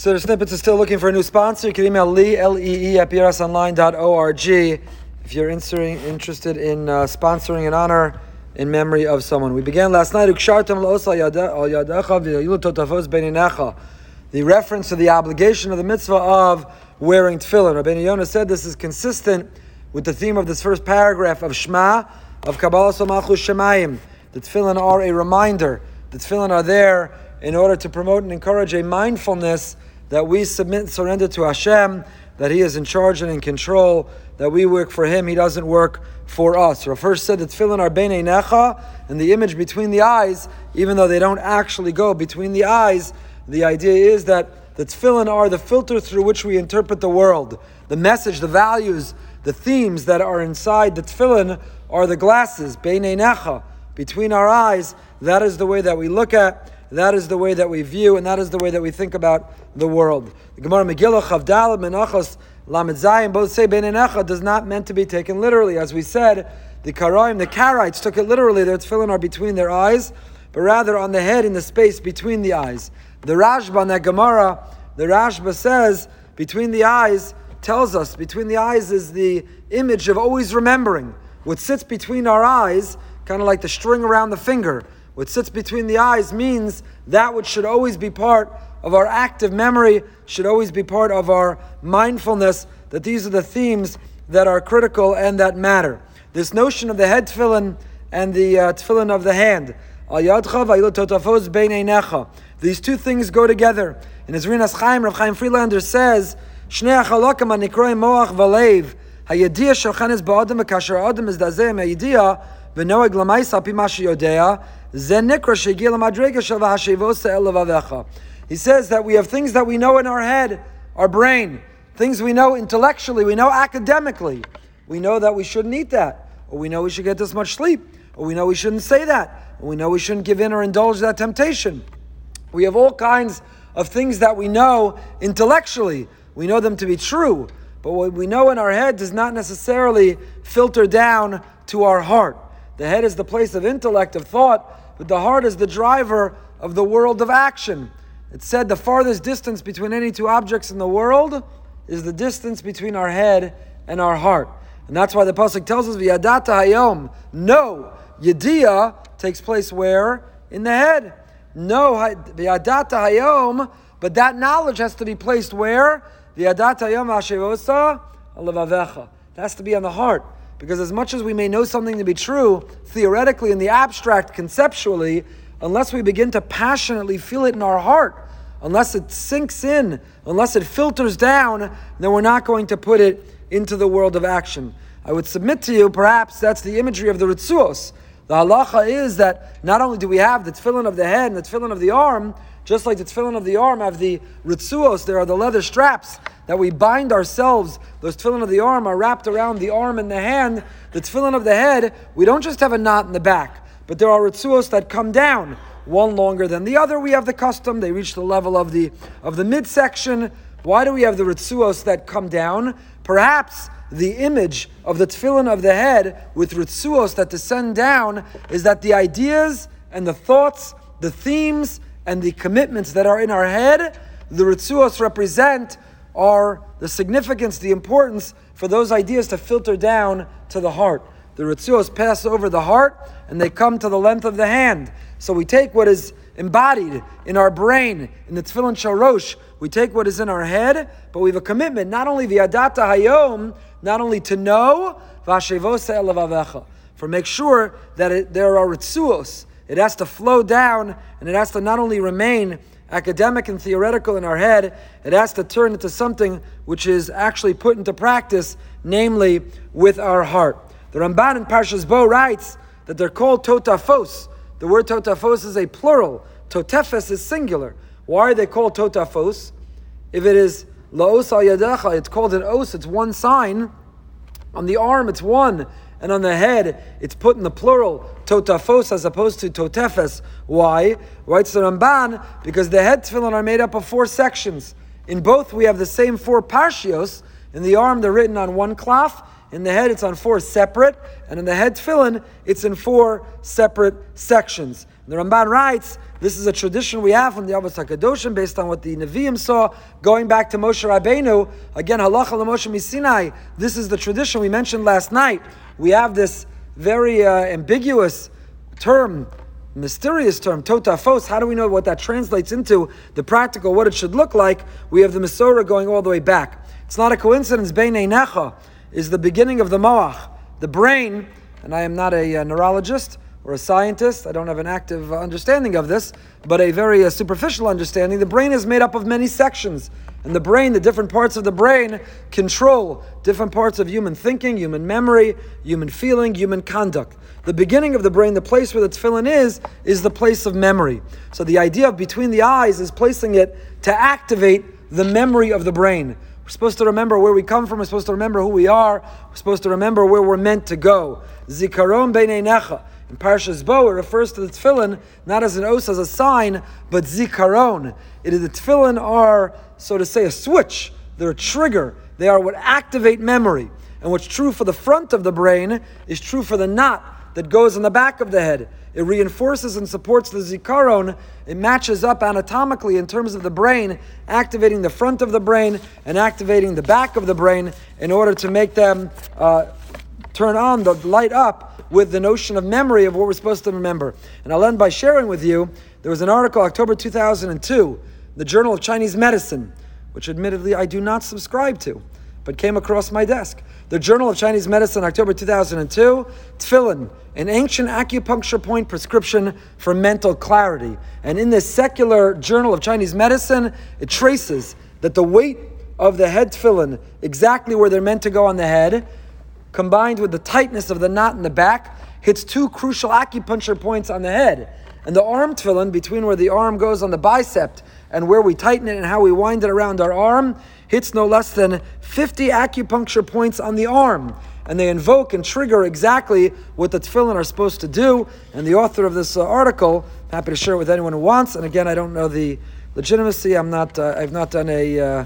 So the snippets is still looking for a new sponsor. You can email Lee, L-E-E, at brsonline.org if you're interested in uh, sponsoring an honor in memory of someone. We began last night, the reference to the obligation of the mitzvah of wearing tefillin. Rabbi Yonah said this is consistent with the theme of this first paragraph of Shema, of Kabbalah Somalchus Shemayim. The tefillin are a reminder. The tefillin are there in order to promote and encourage a mindfulness that we submit surrender to Hashem, that He is in charge and in control, that we work for Him, He doesn't work for us. Rav first said that tefillin are bein einecha, and the image between the eyes, even though they don't actually go between the eyes, the idea is that the tefillin are the filter through which we interpret the world. The message, the values, the themes that are inside the tefillin are the glasses, bein einecha, between our eyes. That is the way that we look at that is the way that we view, and that is the way that we think about the world. The Gemara Megillah Chaf Daled Menachos Lamed Zayin both say Ben does not meant to be taken literally. As we said, the Karaim, the Karaites took it literally. Their tefillin are between their eyes, but rather on the head in the space between the eyes. The Rashba on that Gemara, the Rashba says between the eyes tells us between the eyes is the image of always remembering. What sits between our eyes, kind of like the string around the finger what sits between the eyes means that which should always be part of our active memory, should always be part of our mindfulness, that these are the themes that are critical and that matter. This notion of the head tefillin and the uh, tefillin of the hand. These two things go together. And as Rinas Chaim, Rav Chaim Friedlander says, Shnei achalokim anikroim moach v'leiv, he says that we have things that we know in our head, our brain, things we know intellectually, we know academically. We know that we shouldn't eat that, or we know we should get this much sleep, or we know we shouldn't say that, or we know we shouldn't give in or indulge that temptation. We have all kinds of things that we know intellectually. We know them to be true, but what we know in our head does not necessarily filter down to our heart. The head is the place of intellect, of thought, but the heart is the driver of the world of action. It said the farthest distance between any two objects in the world is the distance between our head and our heart. And that's why the Pasuk tells us, V'yadata hayom. No, Yediya takes place where? In the head. No, V'yadata hayom, but that knowledge has to be placed where? V'yadata hayom ha'shevosa has to be on the heart. Because as much as we may know something to be true, theoretically, in the abstract, conceptually, unless we begin to passionately feel it in our heart, unless it sinks in, unless it filters down, then we're not going to put it into the world of action. I would submit to you, perhaps that's the imagery of the Ritzuos. The halacha is that not only do we have the tefillin of the head and the tefillin of the arm, just like the tefillin of the arm have the ritzuos, there are the leather straps that we bind ourselves. Those tefillin of the arm are wrapped around the arm and the hand. The tefillin of the head, we don't just have a knot in the back, but there are ritzuos that come down, one longer than the other. We have the custom; they reach the level of the of the midsection. Why do we have the ritzuos that come down? Perhaps the image of the tefillin of the head with ritzuos that descend down is that the ideas and the thoughts, the themes, and the commitments that are in our head, the ritzuos represent are the significance, the importance for those ideas to filter down to the heart. The ritzuos pass over the heart and they come to the length of the hand. So we take what is embodied in our brain, in the tefillin shel rosh, we take what is in our head, but we have a commitment, not only the adata hayom, not only to know, for make sure that it, there are ritzuos, it has to flow down and it has to not only remain academic and theoretical in our head, it has to turn into something which is actually put into practice, namely with our heart. The Ramban in Parshas Bo writes that they're called totafos. The word totafos is a plural. Totefes is singular. Why are they called totafos? If it is laos al it's called an os, it's one sign. On the arm, it's one and on the head it's put in the plural totafos as opposed to totefes. Why? Writes the Ramban because the head tefillin are made up of four sections. In both we have the same four parshios. In the arm they're written on one cloth. In the head it's on four separate, and in the head tefillin it's in four separate sections. The Ramban writes, this is a tradition we have from the Avos HaKadoshim based on what the Nevi'im saw, going back to Moshe Rabbeinu. Again, halacha Moshe Misinai. This is the tradition we mentioned last night. We have this very uh, ambiguous term, mysterious term, totafos. How do we know what that translates into, the practical, what it should look like? We have the Masorah going all the way back. It's not a coincidence. Bein Einecha is the beginning of the Moach, the brain, and I am not a, uh, neurologist or a scientist. I don't have an active understanding of this, but a very uh, superficial understanding. The brain is made up of many sections. And the brain, the different parts of the brain, control different parts of human thinking, human memory, human feeling, human conduct. The beginning of the brain, the place where the tefillin is, is the place of memory. So the idea of between the eyes is placing it to activate the memory of the brain. We're supposed to remember where we come from. We're supposed to remember who we are. We're supposed to remember where we're meant to go. Zikaron necha. In Parshas Bo, it refers to the tefillin not as an os, as a sign, but zikaron. It is the tefillin are, so to say, a switch. They're a trigger. They are what activate memory. And what's true for the front of the brain is true for the knot that goes in the back of the head. It reinforces and supports the zikaron. It matches up anatomically in terms of the brain, activating the front of the brain and activating the back of the brain in order to make them uh, turn on, the light up with the notion of memory of what we're supposed to remember. And I'll end by sharing with you there was an article, October 2002, the Journal of Chinese Medicine, which admittedly I do not subscribe to, but came across my desk. The Journal of Chinese Medicine, October 2002, Tefillin, an ancient acupuncture point prescription for mental clarity. And in this secular Journal of Chinese Medicine, it traces that the weight of the head tefillin, exactly where they're meant to go on the head, combined with the tightness of the knot in the back, hits two crucial acupuncture points on the head. And the arm tefillin, between where the arm goes on the bicep and where we tighten it and how we wind it around our arm, hits no less than 50 acupuncture points on the arm. And they invoke and trigger exactly what the tefillin are supposed to do. And the author of this uh, article, happy to share it with anyone who wants. And again, I don't know the legitimacy. I'm not. Uh, I've not done a. Uh,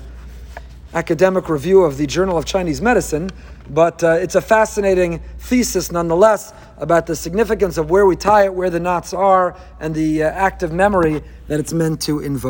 academic review of the Journal of Chinese Medicine, but uh, it's a fascinating thesis nonetheless about the significance of where we tie it, where the knots are, and the uh, active memory that it's meant to invoke.